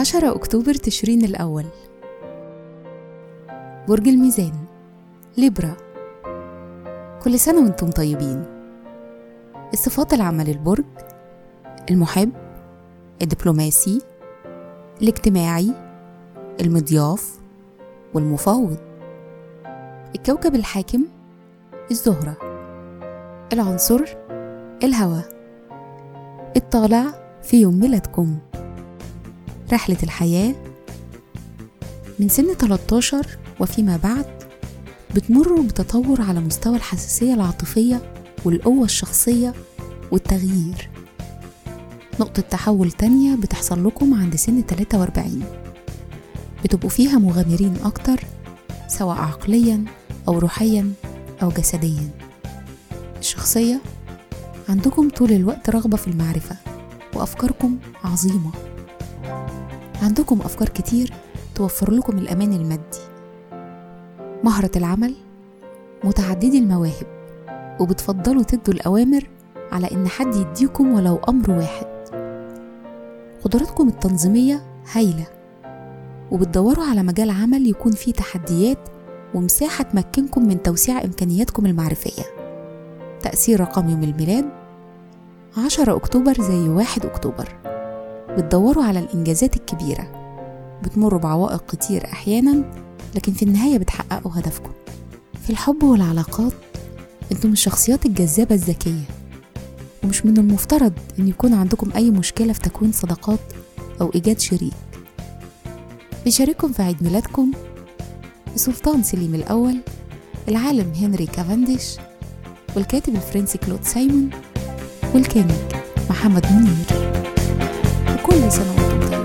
عشرة أكتوبر تشرين الأول. برج الميزان ليبرا. كل سنة وأنتم طيبين. الصفات العامة للبرج المحب الدبلوماسي الاجتماعي المضياف والمفاوض. الكوكب الحاكم الزهرة. العنصر الهواء الطالع في يوم ميلادكم. رحلة الحياة من سن 13 وفيما بعد بتمروا بتطور على مستوى الحساسية العاطفية والقوة الشخصية والتغيير. نقطة تحول تانية بتحصل لكم عند سن 43 بتبقوا فيها مغامرين أكتر سواء عقليا أو روحيا أو جسديا. الشخصية عندكم طول الوقت رغبة في المعرفة وأفكاركم عظيمة. عندكم أفكار كتير توفر لكم الأمان المادي. مهرة العمل متعددي المواهب وبتفضلوا تدوا الأوامر على إن حد يديكم ولو أمر واحد. قدراتكم التنظيمية هايلة وبتدوروا على مجال عمل يكون فيه تحديات ومساحة تمكنكم من توسيع إمكانياتكم المعرفية. تأثير رقم يوم الميلاد 10 أكتوبر زي 1 أكتوبر. بتدوروا على الإنجازات الكبيرة. بتمروا بعوائق كتير أحيانا لكن في النهاية بتحققوا هدفكم. في الحب والعلاقات أنتم الشخصيات الجذابة الذكية. ومش من المفترض إن يكون عندكم أي مشكلة في تكوين صداقات أو إيجاد شريك. بيشارككم في عيد ميلادكم السلطان سليم الأول العالم هنري كافنديش والكاتب الفرنسي كلود سايمون وال king محمد منير. وكل سنة وأنتم طيبين